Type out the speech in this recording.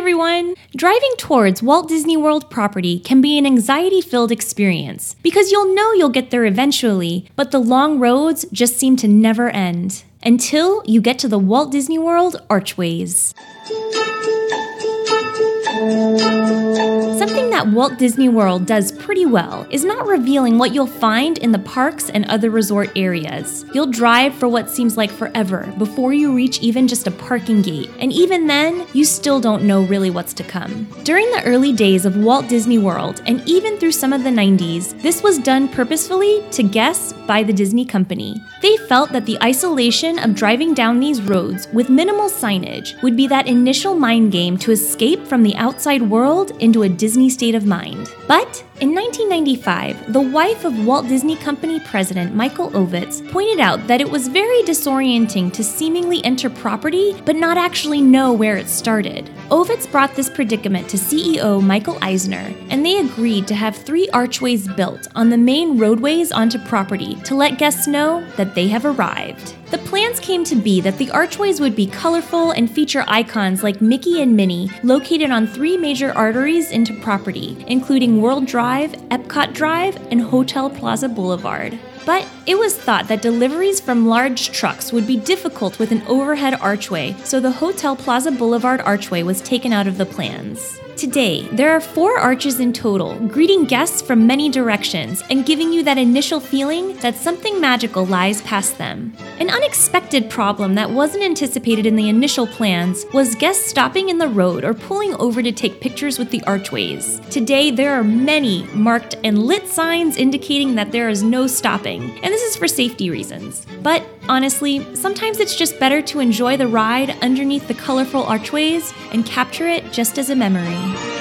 everyone! Driving towards Walt Disney World property can be an anxiety filled experience because you'll know you'll get there eventually, but the long roads just seem to never end until you get to the Walt Disney World archways. Something that Walt Disney World does well is not revealing what you'll find in the parks and other resort areas. You'll drive for what seems like forever before you reach even just a parking gate, and even then, you still don't know really what's to come. During the early days of Walt Disney World, and even through some of the 90s, this was done purposefully to guests by the Disney Company. They felt that the isolation of driving down these roads with minimal signage would be that initial mind game to escape from the outside world into a Disney state of mind. But in 1995, the wife of Walt Disney Company president Michael Ovitz pointed out that it was very disorienting to seemingly enter property but not actually know where it started. Ovitz brought this predicament to CEO Michael Eisner, and they agreed to have three archways built on the main roadways onto property to let guests know that they have arrived. The plans came to be that the archways would be colorful and feature icons like Mickey and Minnie located on three major arteries into property, including World Drive, Epcot Drive, and Hotel Plaza Boulevard. But it was thought that deliveries from large trucks would be difficult with an overhead archway, so the Hotel Plaza Boulevard archway was taken out of the plans. Today, there are four arches in total, greeting guests from many directions and giving you that initial feeling that something magical lies past them. An unexpected problem that wasn't anticipated in the initial plans was guests stopping in the road or pulling over to take pictures with the archways. Today, there are many marked and lit signs indicating that there is no stopping, and this is for safety reasons. But honestly, sometimes it's just better to enjoy the ride underneath the colorful archways and capture it just as a memory.